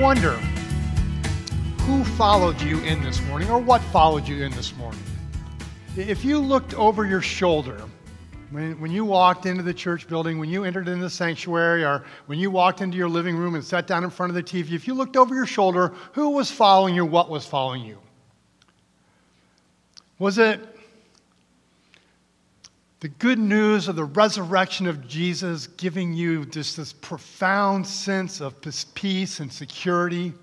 wonder who followed you in this morning or what followed you in this morning. If you looked over your shoulder, when, when you walked into the church building, when you entered into the sanctuary, or when you walked into your living room and sat down in front of the TV, if you looked over your shoulder, who was following you? What was following you? Was it the good news of the resurrection of Jesus giving you just this profound sense of peace and security?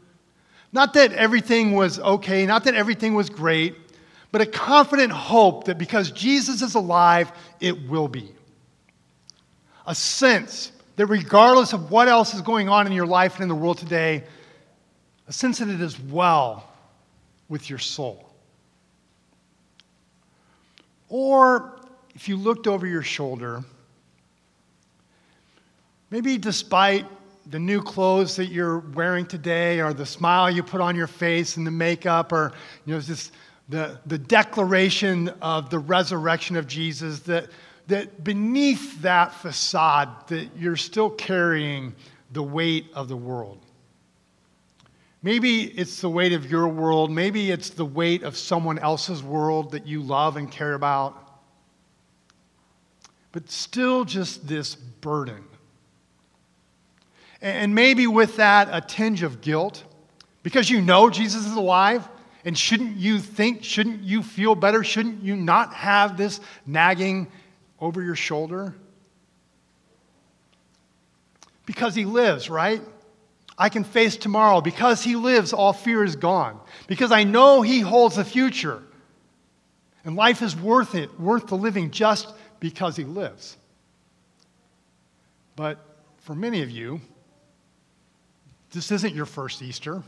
Not that everything was okay, not that everything was great, but a confident hope that because Jesus is alive, it will be. A sense that regardless of what else is going on in your life and in the world today, a sense that it is well with your soul. Or if you looked over your shoulder, maybe despite the new clothes that you're wearing today or the smile you put on your face and the makeup or you know just the, the declaration of the resurrection of jesus that, that beneath that facade that you're still carrying the weight of the world. Maybe it's the weight of your world. Maybe it's the weight of someone else's world that you love and care about but still just this burden and maybe with that, a tinge of guilt because you know Jesus is alive. And shouldn't you think, shouldn't you feel better? Shouldn't you not have this nagging over your shoulder? Because he lives, right? I can face tomorrow. Because he lives, all fear is gone. Because I know he holds the future. And life is worth it, worth the living just because he lives. But for many of you, this isn't your first Easter,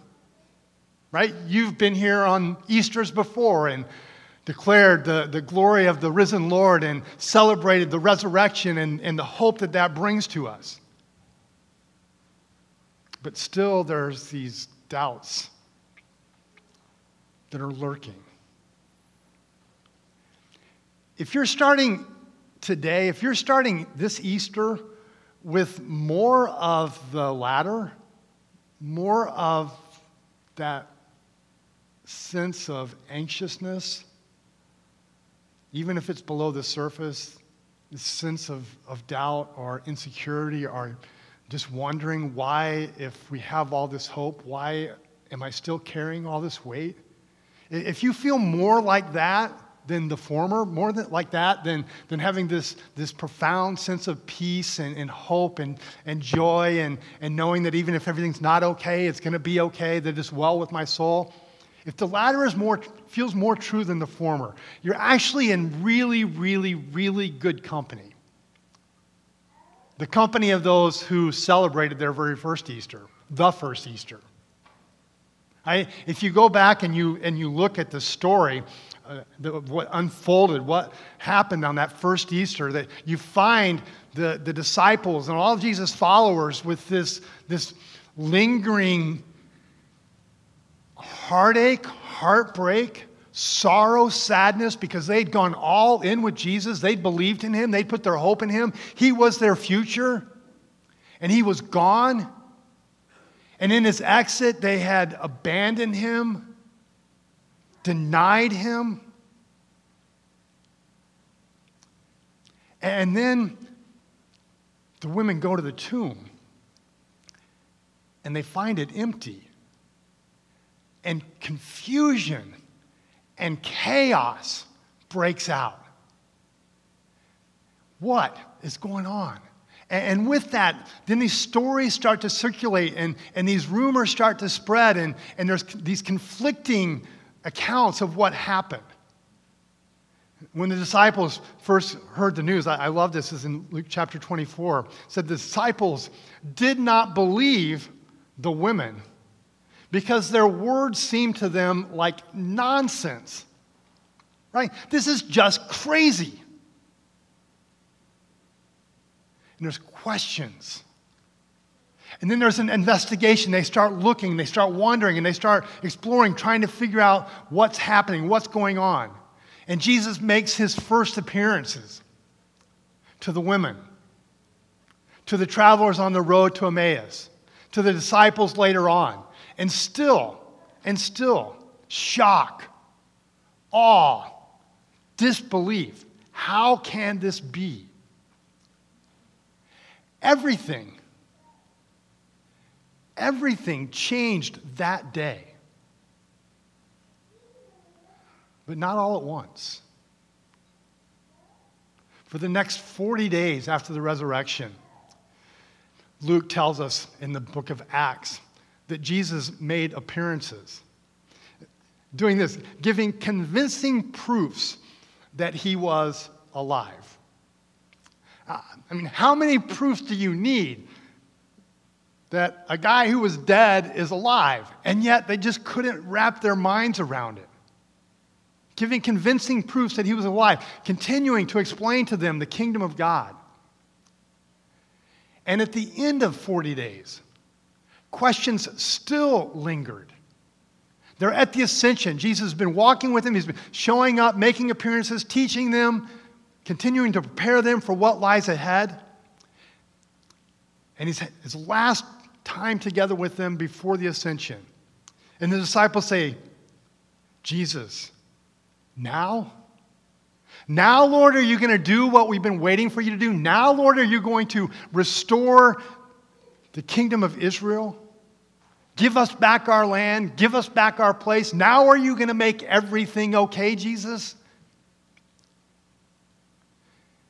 right? You've been here on Easters before and declared the, the glory of the risen Lord and celebrated the resurrection and, and the hope that that brings to us. But still, there's these doubts that are lurking. If you're starting today, if you're starting this Easter with more of the latter, more of that sense of anxiousness, even if it's below the surface, this sense of, of doubt or insecurity or just wondering why, if we have all this hope, why am I still carrying all this weight? If you feel more like that, than the former, more than like that than, than having this, this profound sense of peace and, and hope and, and joy and, and knowing that even if everything's not okay, it's going to be okay, that it's well with my soul. If the latter is more, feels more true than the former, you're actually in really, really, really good company. The company of those who celebrated their very first Easter, the first Easter. I, if you go back and you, and you look at the story, uh, the, what unfolded, what happened on that first Easter, that you find the, the disciples and all of Jesus' followers with this, this lingering heartache, heartbreak, sorrow, sadness, because they'd gone all in with Jesus. They'd believed in him, they'd put their hope in him. He was their future, and he was gone. And in his exit, they had abandoned him denied him. And then the women go to the tomb and they find it empty. And confusion and chaos breaks out. What is going on? And with that, then these stories start to circulate and, and these rumors start to spread, and, and there's these conflicting accounts of what happened. When the disciples first heard the news, I, I love this, is in Luke chapter 24, said the disciples did not believe the women because their words seemed to them like nonsense. Right? This is just crazy. And there's questions. And then there's an investigation. They start looking, they start wondering, and they start exploring, trying to figure out what's happening, what's going on. And Jesus makes his first appearances to the women, to the travelers on the road to Emmaus, to the disciples later on. And still, and still, shock, awe, disbelief. How can this be? Everything, everything changed that day. But not all at once. For the next 40 days after the resurrection, Luke tells us in the book of Acts that Jesus made appearances. Doing this, giving convincing proofs that he was alive. Uh, I mean, how many proofs do you need that a guy who was dead is alive? And yet they just couldn't wrap their minds around it giving convincing proofs that he was alive, continuing to explain to them the kingdom of God. And at the end of 40 days, questions still lingered. They're at the ascension. Jesus has been walking with them, he's been showing up, making appearances, teaching them, continuing to prepare them for what lies ahead. And he's his last time together with them before the ascension. And the disciples say, Jesus, now? Now, Lord, are you going to do what we've been waiting for you to do? Now, Lord, are you going to restore the kingdom of Israel? Give us back our land. Give us back our place. Now, are you going to make everything okay, Jesus?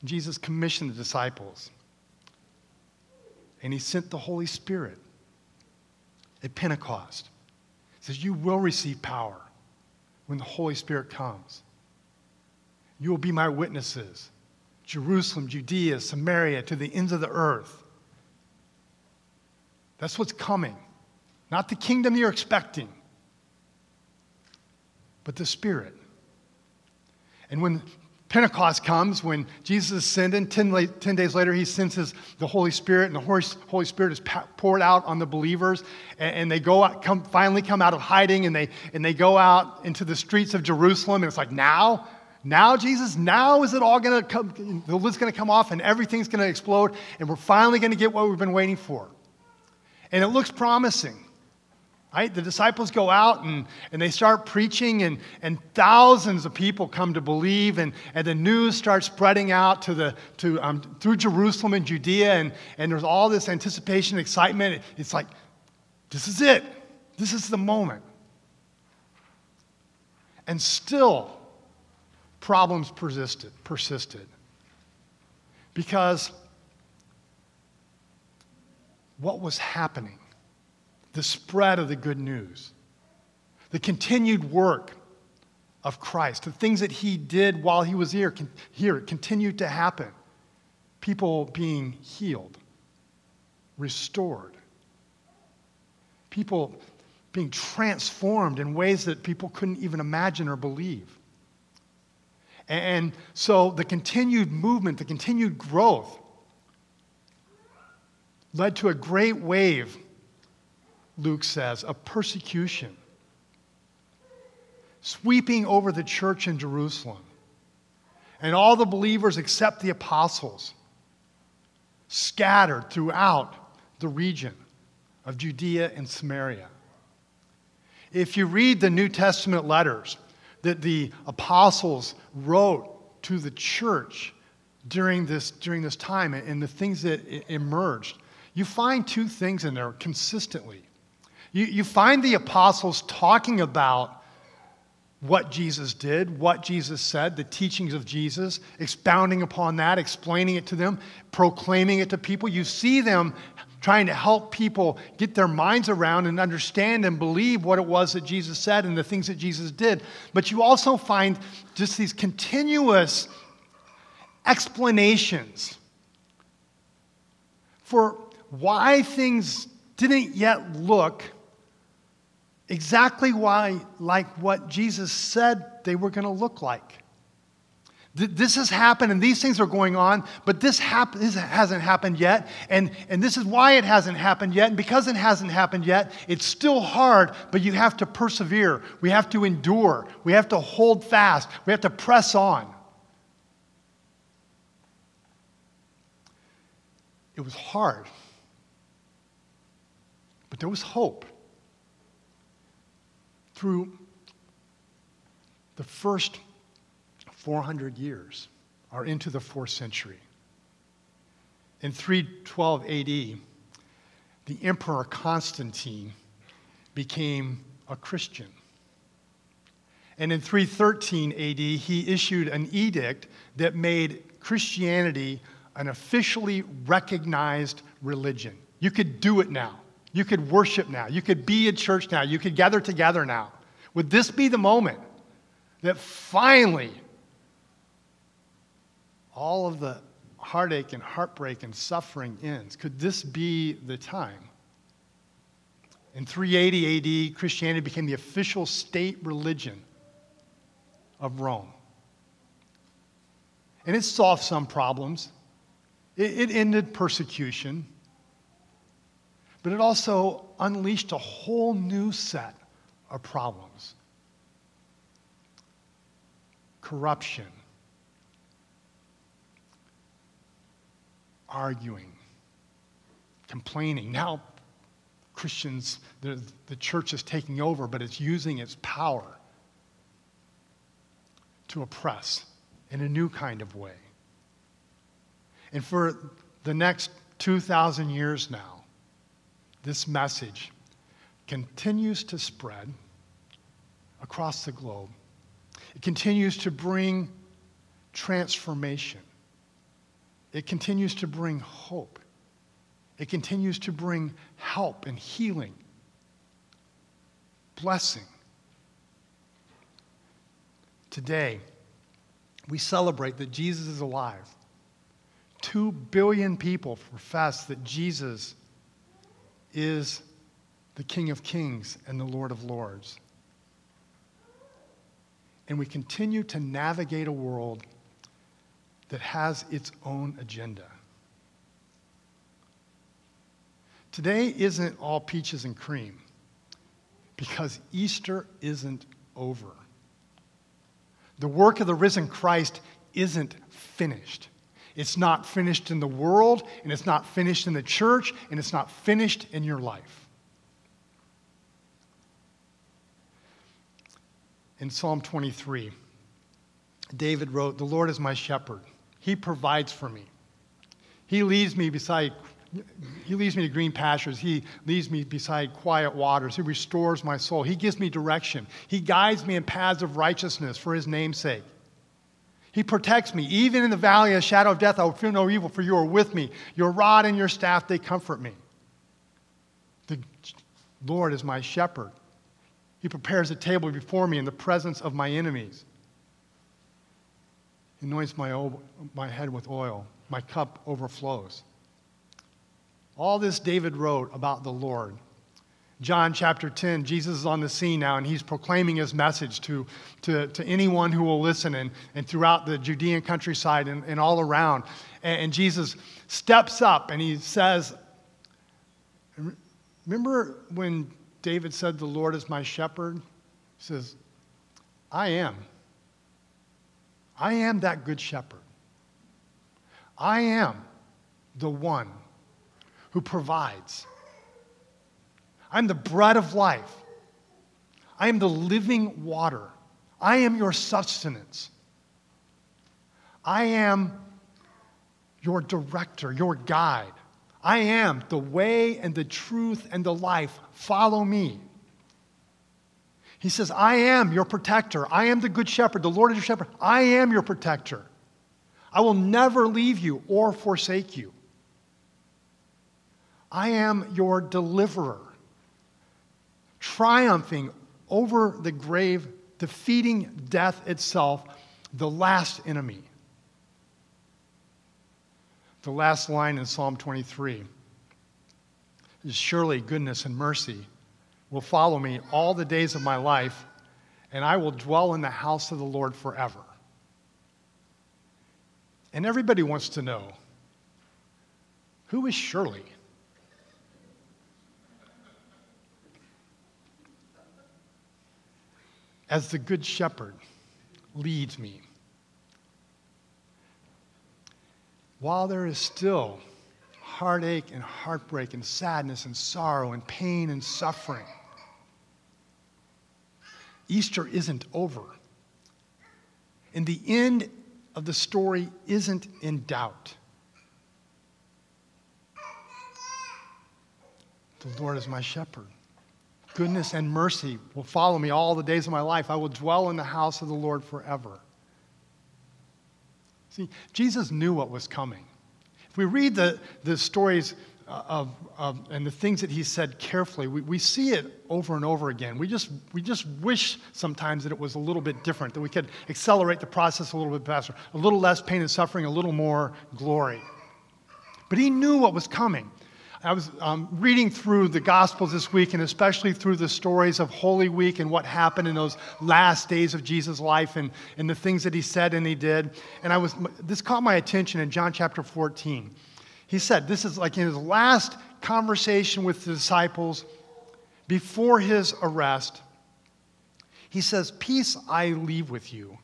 Jesus commissioned the disciples, and he sent the Holy Spirit at Pentecost. Says, You will receive power when the Holy Spirit comes. You will be my witnesses. Jerusalem, Judea, Samaria, to the ends of the earth. That's what's coming. Not the kingdom you're expecting, but the Spirit. And when Pentecost comes when Jesus is ascended. Ten, days later, he sends his, the Holy Spirit, and the Holy Spirit is poured out on the believers. And, and they go out, come, finally come out of hiding, and they, and they go out into the streets of Jerusalem. And it's like, now? Now, Jesus, now is it all going to come? The lid's going to come off, and everything's going to explode, and we're finally going to get what we've been waiting for. And it looks promising. Right? The disciples go out and, and they start preaching, and, and thousands of people come to believe, and, and the news starts spreading out to the, to, um, through Jerusalem and Judea, and, and there's all this anticipation, excitement. It's like, this is it. This is the moment. And still, problems persisted, persisted. Because what was happening the spread of the good news, the continued work of Christ, the things that he did while he was here, here continued to happen. People being healed, restored, people being transformed in ways that people couldn't even imagine or believe. And so the continued movement, the continued growth, led to a great wave Luke says, of persecution sweeping over the church in Jerusalem. And all the believers except the apostles scattered throughout the region of Judea and Samaria. If you read the New Testament letters that the apostles wrote to the church during this, during this time and the things that emerged, you find two things in there consistently. You, you find the apostles talking about what Jesus did, what Jesus said, the teachings of Jesus, expounding upon that, explaining it to them, proclaiming it to people. You see them trying to help people get their minds around and understand and believe what it was that Jesus said and the things that Jesus did. But you also find just these continuous explanations for why things didn't yet look exactly why, like what Jesus said they were going to look like. This has happened and these things are going on, but this, hap- this hasn't happened yet. And, and this is why it hasn't happened yet. And because it hasn't happened yet, it's still hard, but you have to persevere. We have to endure. We have to hold fast. We have to press on. It was hard, but there was hope. Through the first 400 years are into the fourth century. In 312 AD, the Emperor Constantine became a Christian. And in 313 AD, he issued an edict that made Christianity an officially recognized religion. You could do it now. You could worship now. You could be a church now. You could gather together now. Would this be the moment that finally all of the heartache and heartbreak and suffering ends? Could this be the time? In 380 AD, Christianity became the official state religion of Rome. And it solved some problems. It, it ended persecution. But it also unleashed a whole new set of problems corruption, arguing, complaining. Now, Christians, the, the church is taking over, but it's using its power to oppress in a new kind of way. And for the next 2,000 years now, this message continues to spread across the globe. It continues to bring transformation. It continues to bring hope. It continues to bring help and healing, blessing. Today, we celebrate that Jesus is alive. Two billion people profess that Jesus is the King of Kings and the Lord of Lords. And we continue to navigate a world that has its own agenda. Today isn't all peaches and cream because Easter isn't over. The work of the risen Christ isn't finished. It's not finished in the world, and it's not finished in the church, and it's not finished in your life. In Psalm 23, David wrote, The Lord is my shepherd. He provides for me. He leads me beside he leads me to green pastures. He leads me beside quiet waters. He restores my soul. He gives me direction. He guides me in paths of righteousness for his name's sake. He protects me. Even in the valley of the shadow of death, I will fear no evil, for you are with me. Your rod and your staff, they comfort me. The Lord is my shepherd. He prepares a table before me in the presence of my enemies. He anoints my, my head with oil. My cup overflows. All this David wrote about the Lord. John chapter 10, Jesus is on the scene now and he's proclaiming his message to, to, to anyone who will listen and, and throughout the Judean countryside and, and all around. And, and Jesus steps up and he says, Remember when David said, The Lord is my shepherd? He says, I am. I am that good shepherd. I am the one who provides. I'm the bread of life. I am the living water. I am your sustenance. I am your director, your guide. I am the way and the truth and the life. Follow me. He says, I am your protector. I am the good shepherd. The Lord is your shepherd. I am your protector. I will never leave you or forsake you. I am your deliverer, triumphing over the grave, defeating death itself, the last enemy. The last line in Psalm 23 is Surely goodness and mercy will follow me all the days of my life, and I will dwell in the house of the Lord forever. And everybody wants to know who is Shirley? As the Good Shepherd leads me. While there is still heartache and heartbreak and sadness and sorrow and pain and suffering, Easter isn't over. And the end of the story isn't in doubt. The Lord is my shepherd. Goodness and mercy will follow me all the days of my life. I will dwell in the house of the Lord forever. See, Jesus knew what was coming. If we read the, the stories uh, of, of, and the things that he said carefully, we, we see it over and over again. We just, we just wish sometimes that it was a little bit different, that we could accelerate the process a little bit faster, a little less pain and suffering, a little more glory. But he knew what was coming. I was um, reading through the Gospels this week, and especially through the stories of Holy Week and what happened in those last days of Jesus' life and, and the things that he said and he did. And I was, this caught my attention in John chapter 14. He said, this is like in his last conversation with the disciples before his arrest. He says, Peace I leave with you,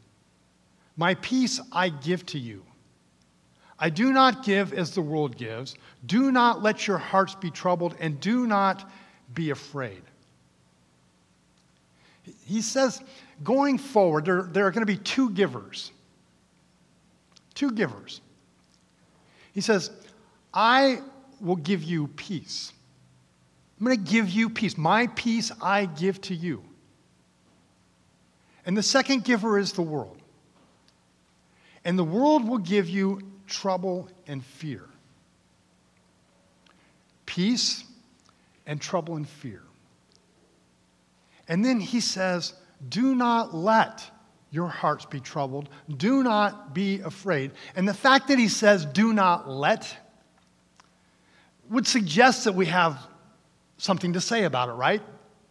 my peace I give to you. I do not give as the world gives. Do not let your hearts be troubled, and do not be afraid. He says, going forward, there, there are going to be two givers. Two givers. He says, I will give you peace. I'm going to give you peace. My peace I give to you. And the second giver is the world. And the world will give you trouble and fear. Peace and trouble and fear. And then he says, Do not let your hearts be troubled. Do not be afraid. And the fact that he says, Do not let, would suggest that we have something to say about it, right?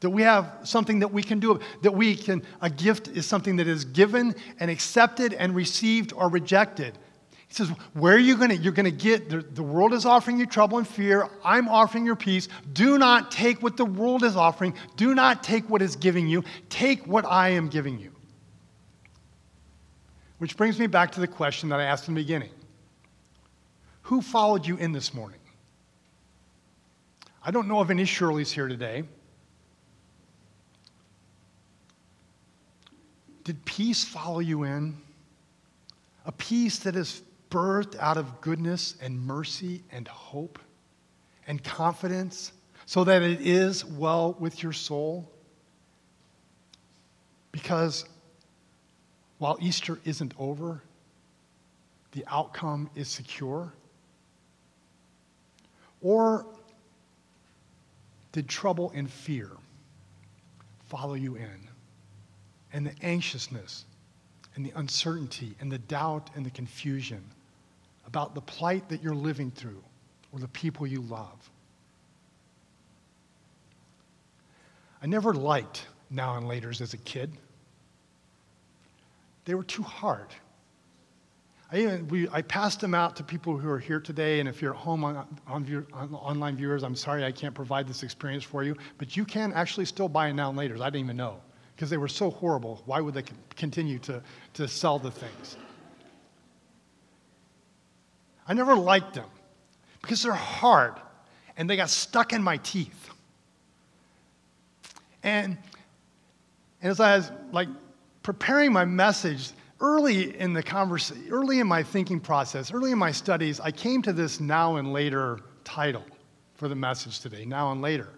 That we have something that we can do, that we can, a gift is something that is given and accepted and received or rejected. He says, Where are you going to? You're going to get, the, the world is offering you trouble and fear. I'm offering your peace. Do not take what the world is offering. Do not take what is giving you. Take what I am giving you. Which brings me back to the question that I asked in the beginning Who followed you in this morning? I don't know of any Shirleys here today. Did peace follow you in? A peace that is birthed out of goodness and mercy and hope and confidence so that it is well with your soul? Because while Easter isn't over, the outcome is secure? Or did trouble and fear follow you in? And the anxiousness and the uncertainty and the doubt and the confusion about the plight that you're living through or the people you love. I never liked now and laters as a kid. They were too hard. I, even, we, I passed them out to people who are here today, and if you're at home on, on, view, on, online viewers, I'm sorry I can't provide this experience for you, but you can actually still buy now and laters. I didn't even know because they were so horrible. Why would they continue to, to sell the things? I never liked them because they're hard and they got stuck in my teeth. And, and as I was like preparing my message, early in the conversation, early in my thinking process, early in my studies, I came to this now and later title for the message today, now and later.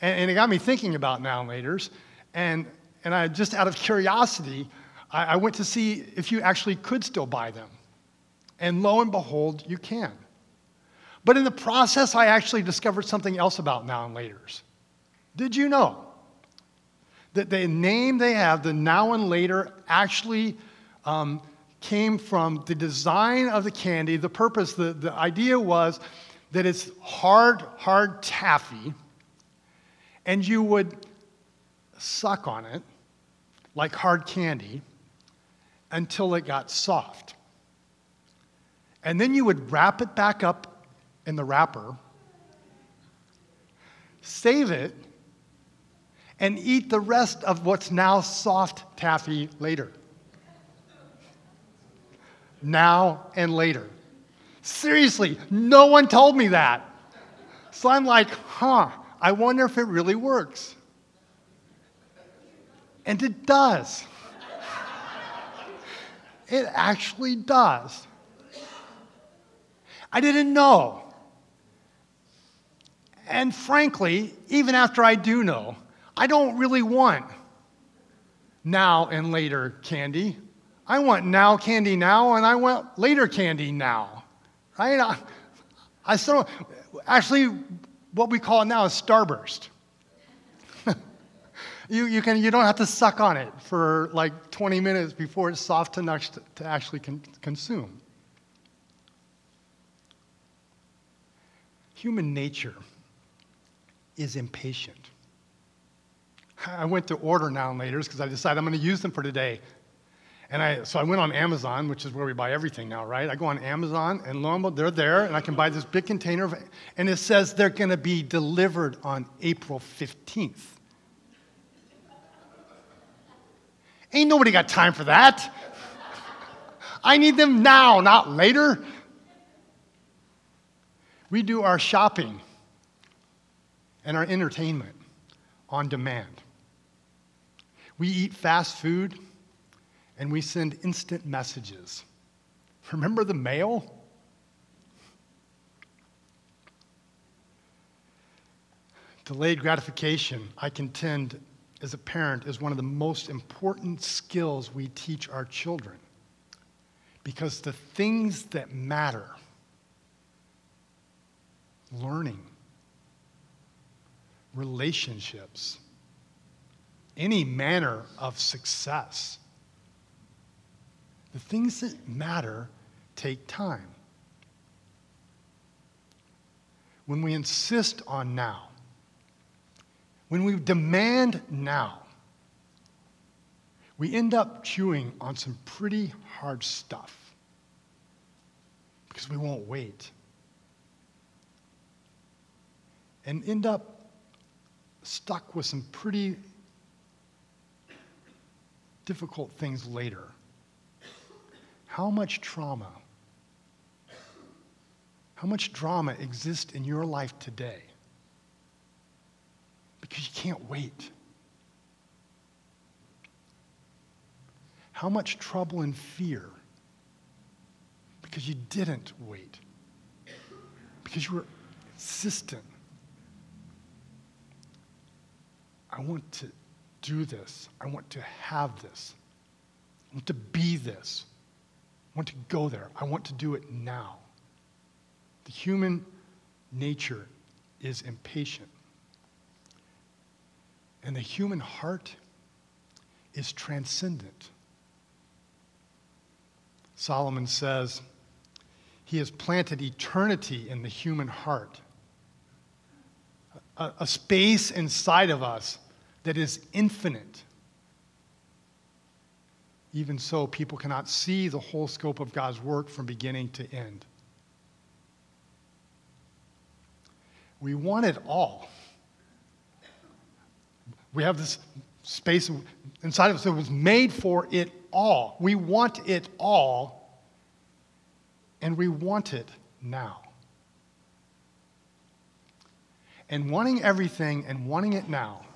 And, and it got me thinking about now and laters. And, and I just out of curiosity, I, I went to see if you actually could still buy them. And lo and behold, you can. But in the process, I actually discovered something else about now and laters. Did you know that the name they have, the now and later, actually um, came from the design of the candy? The purpose, the, the idea was that it's hard, hard taffy, and you would suck on it like hard candy until it got soft. And then you would wrap it back up in the wrapper, save it, and eat the rest of what's now soft taffy later. Now and later. Seriously, no one told me that. So I'm like, huh, I wonder if it really works. And it does. it actually does. I didn't know. And frankly, even after I do know, I don't really want now and later candy. I want now candy now, and I want later candy now. Right? I, I still, actually, what we call now is Starburst. you, you, can, you don't have to suck on it for like 20 minutes before it's soft enough to, to actually con- consume. Human nature is impatient. I went to order now and later because I decided I'm going to use them for today. And I, so I went on Amazon, which is where we buy everything now, right? I go on Amazon, and lo and behold, they're there, and I can buy this big container, of, and it says they're going to be delivered on April 15th. Ain't nobody got time for that. I need them now, not later. We do our shopping and our entertainment on demand. We eat fast food and we send instant messages. Remember the mail? Delayed gratification, I contend, as a parent, is one of the most important skills we teach our children. Because the things that matter, learning, relationships, any manner of success. The things that matter take time. When we insist on now, when we demand now, we end up chewing on some pretty hard stuff because we won't wait. And end up stuck with some pretty difficult things later. How much trauma, how much drama exists in your life today? Because you can't wait. How much trouble and fear because you didn't wait, because you were insistent. I want to do this. I want to have this. I want to be this. I want to go there. I want to do it now. The human nature is impatient. And the human heart is transcendent. Solomon says, He has planted eternity in the human heart, a, a space inside of us that is infinite. Even so, people cannot see the whole scope of God's work from beginning to end. We want it all. We have this space inside of us that was made for it all. We want it all, and we want it now. And wanting everything and wanting it now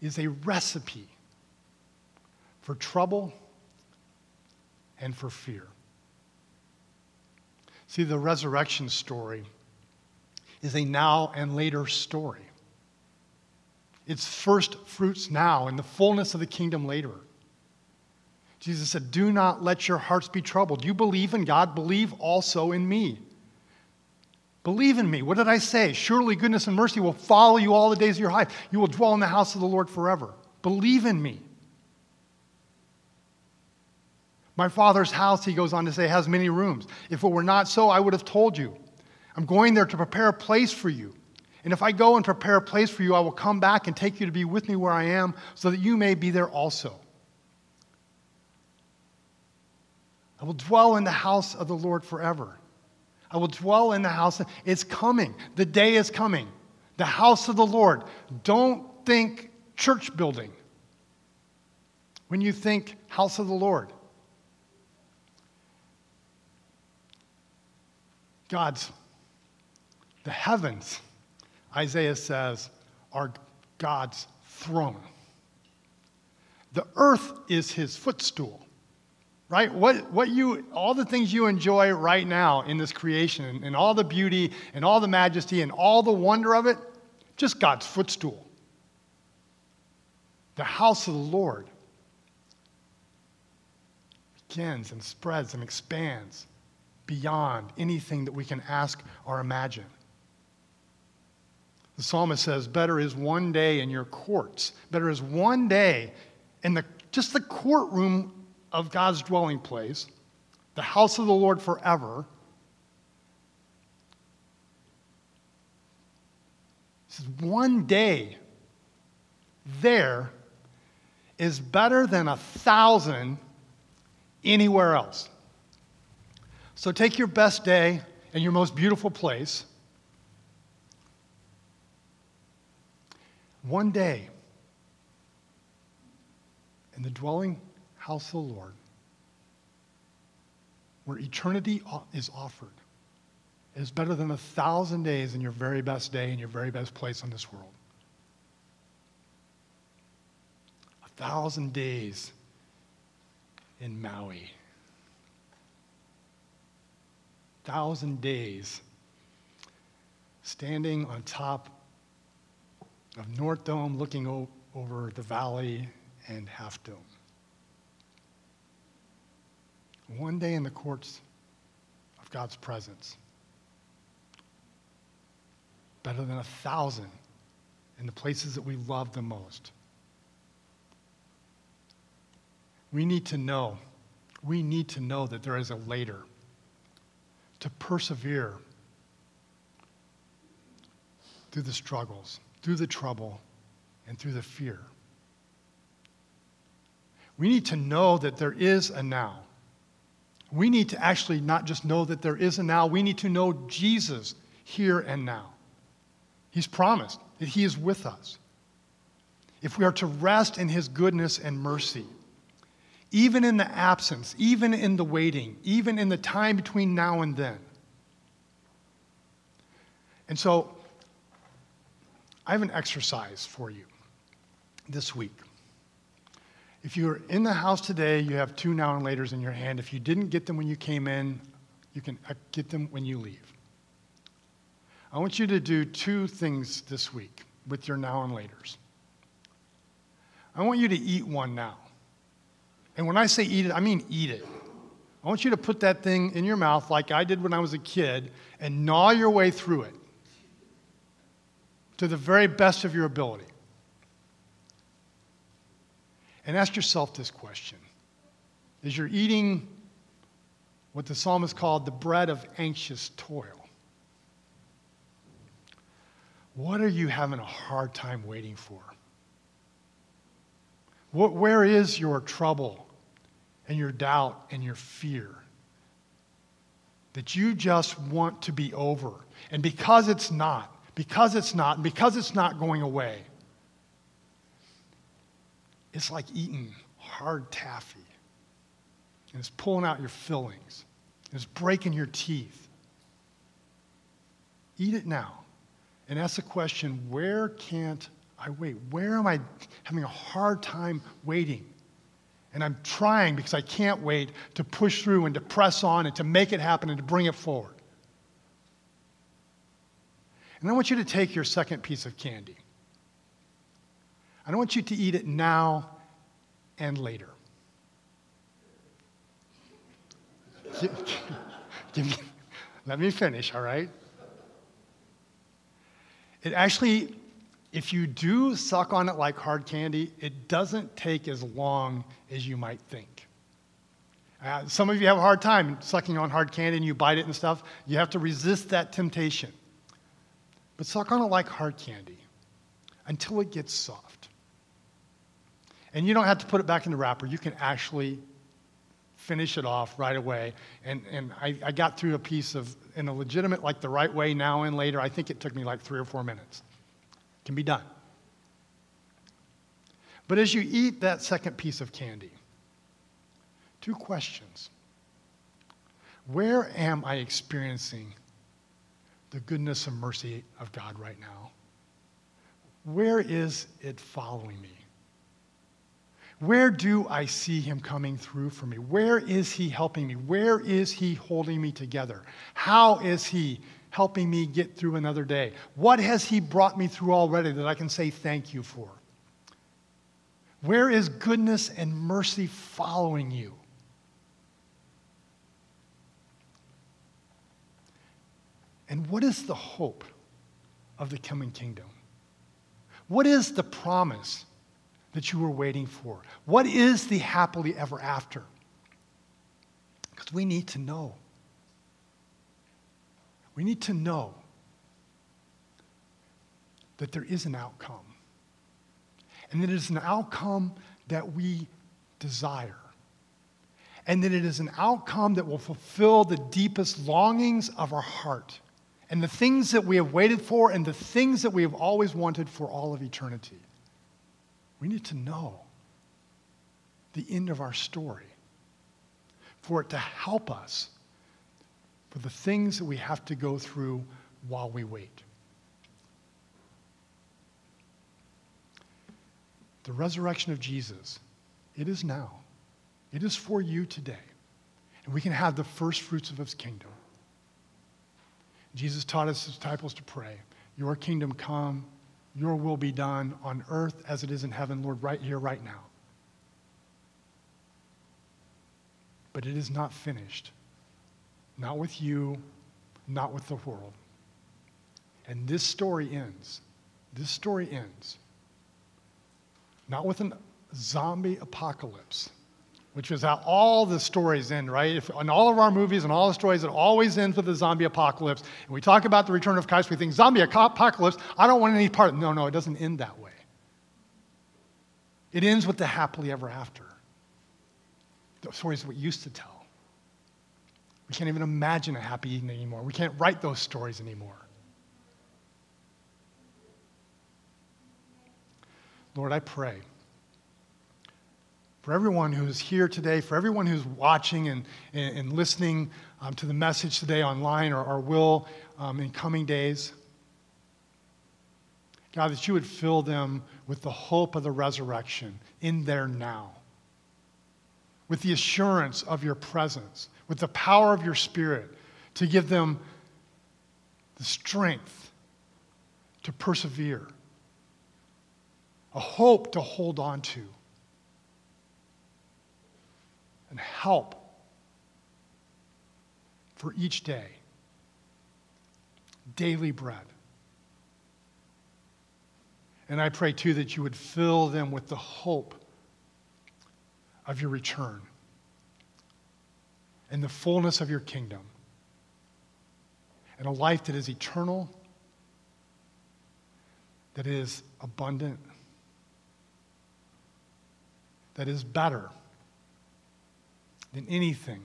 is a recipe for trouble and for fear. See, the resurrection story is a now and later story. It's first fruits now and the fullness of the kingdom later. Jesus said, Do not let your hearts be troubled. You believe in God, believe also in me. Believe in me. What did I say? Surely goodness and mercy will follow you all the days of your life. You will dwell in the house of the Lord forever. Believe in me. My father's house, he goes on to say, has many rooms. If it were not so, I would have told you. I'm going there to prepare a place for you. And if I go and prepare a place for you, I will come back and take you to be with me where I am, so that you may be there also. I will dwell in the house of the Lord forever. I will dwell in the house. It's coming. The day is coming. The house of the Lord. Don't think church building when you think house of the Lord. God's, the heavens, Isaiah says, are God's throne. The earth is his footstool. Right? What, what you, all the things you enjoy right now in this creation, and, and all the beauty and all the majesty and all the wonder of it, just God's footstool. The house of the Lord begins and spreads and expands beyond anything that we can ask or imagine. The psalmist says, Better is one day in your courts, better is one day in the, just the courtroom of God's dwelling place, the house of the Lord forever. Says, One day there is better than a thousand anywhere else. So take your best day and your most beautiful place. One day in the dwelling house of the Lord, where eternity is offered, is better than a thousand days in your very best day in your very best place on this world. A thousand days in Maui. Thousand days standing on top of North Dome looking o- over the valley and Half Dome. One day in the courts of God's presence. Better than a thousand in the places that we love the most. We need to know, we need to know that there is a later to persevere through the struggles, through the trouble, and through the fear. We need to know that there is a now. We need to actually not just know that there is a now, we need to know Jesus here and now. He's promised that He is with us. If we are to rest in His goodness and mercy, even in the absence, even in the waiting, even in the time between now and then. And so, I have an exercise for you this week. If you're in the house today, you have two now and laters in your hand. If you didn't get them when you came in, you can uh, get them when you leave. I want you to do two things this week with your now and laters. I want you to eat one now. And when I say eat it, I mean eat it. I want you to put that thing in your mouth like I did when I was a kid and gnaw your way through it to the very best of your ability. And ask yourself this question As you're eating what the psalmist called the bread of anxious toil, what are you having a hard time waiting for? What, where is your trouble? and your doubt and your fear. That you just want to be over. And because it's not, because it's not, and because it's not going away, it's like eating hard taffy. And it's pulling out your fillings, it's breaking your teeth. Eat it now. And ask the question where can't I wait? Where am I having a hard time waiting? And I'm trying because I can't wait to push through and to press on and to make it happen and to bring it forward. And I want you to take your second piece of candy. I don't want you to eat it now and later. Me, let me finish, all right? It actually if you do suck on it like hard candy, it doesn't take as long as you might think. Uh, some of you have a hard time sucking on hard candy and you bite it and stuff. You have to resist that temptation. But suck on it like hard candy until it gets soft. And you don't have to put it back in the wrapper. You can actually finish it off right away. And, and I, I got through a piece of, in a legitimate, like the right way, now and later. I think it took me like three or four minutes can be done. But as you eat that second piece of candy, two questions. Where am I experiencing the goodness and mercy of God right now? Where is it following me? Where do I see him coming through for me? Where is he helping me? Where is he holding me together? How is he helping me get through another day? What has he brought me through already that I can say thank you for? Where is goodness and mercy following you? And what is the hope of the coming kingdom? What is the promise that you were waiting for? What is the happily ever after? Because we need to know. We need to know that there is an outcome. And that it is an outcome that we desire. And that it is an outcome that will fulfill the deepest longings of our heart and the things that we have waited for and the things that we have always wanted for all of eternity. We need to know the end of our story for it to help us for the things that we have to go through while we wait. The resurrection of Jesus, it is now. It is for you today. And we can have the first fruits of his kingdom. Jesus taught his disciples to pray, Your kingdom come, your will be done on earth as it is in heaven, Lord, right here, right now. But it is not finished. Not with you, not with the world. And this story ends. This story ends. Not with a zombie apocalypse which is how all the stories end, right? If, in all of our movies and all the stories, it always ends with a zombie apocalypse. And we talk about the return of Christ, we think, zombie apocalypse, I don't want any part. No, no, it doesn't end that way. It ends with the happily ever after. The stories we used to tell. We can't even imagine a happy evening anymore. We can't write those stories anymore. Lord, I pray for everyone who's here today, for everyone who's watching and, and, and listening um, to the message today online or, or will um, in coming days. God, that you would fill them with the hope of the resurrection in their now, with the assurance of your presence, with the power of your spirit to give them the strength to persevere, a hope to hold on to and help for each day. Daily bread. And I pray too that you would fill them with the hope of your return and the fullness of your kingdom and a life that is eternal, that is abundant, that is better than anything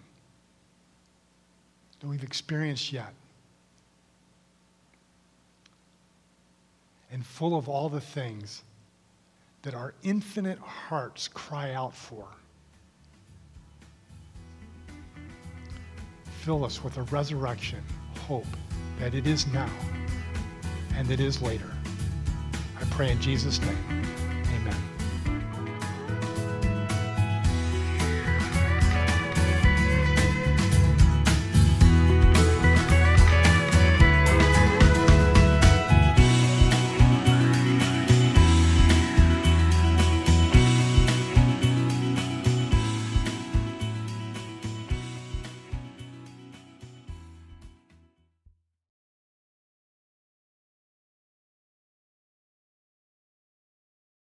that we've experienced yet. And full of all the things that our infinite hearts cry out for. Fill us with a resurrection hope that it is now and it is later. I pray in Jesus' name. Amen.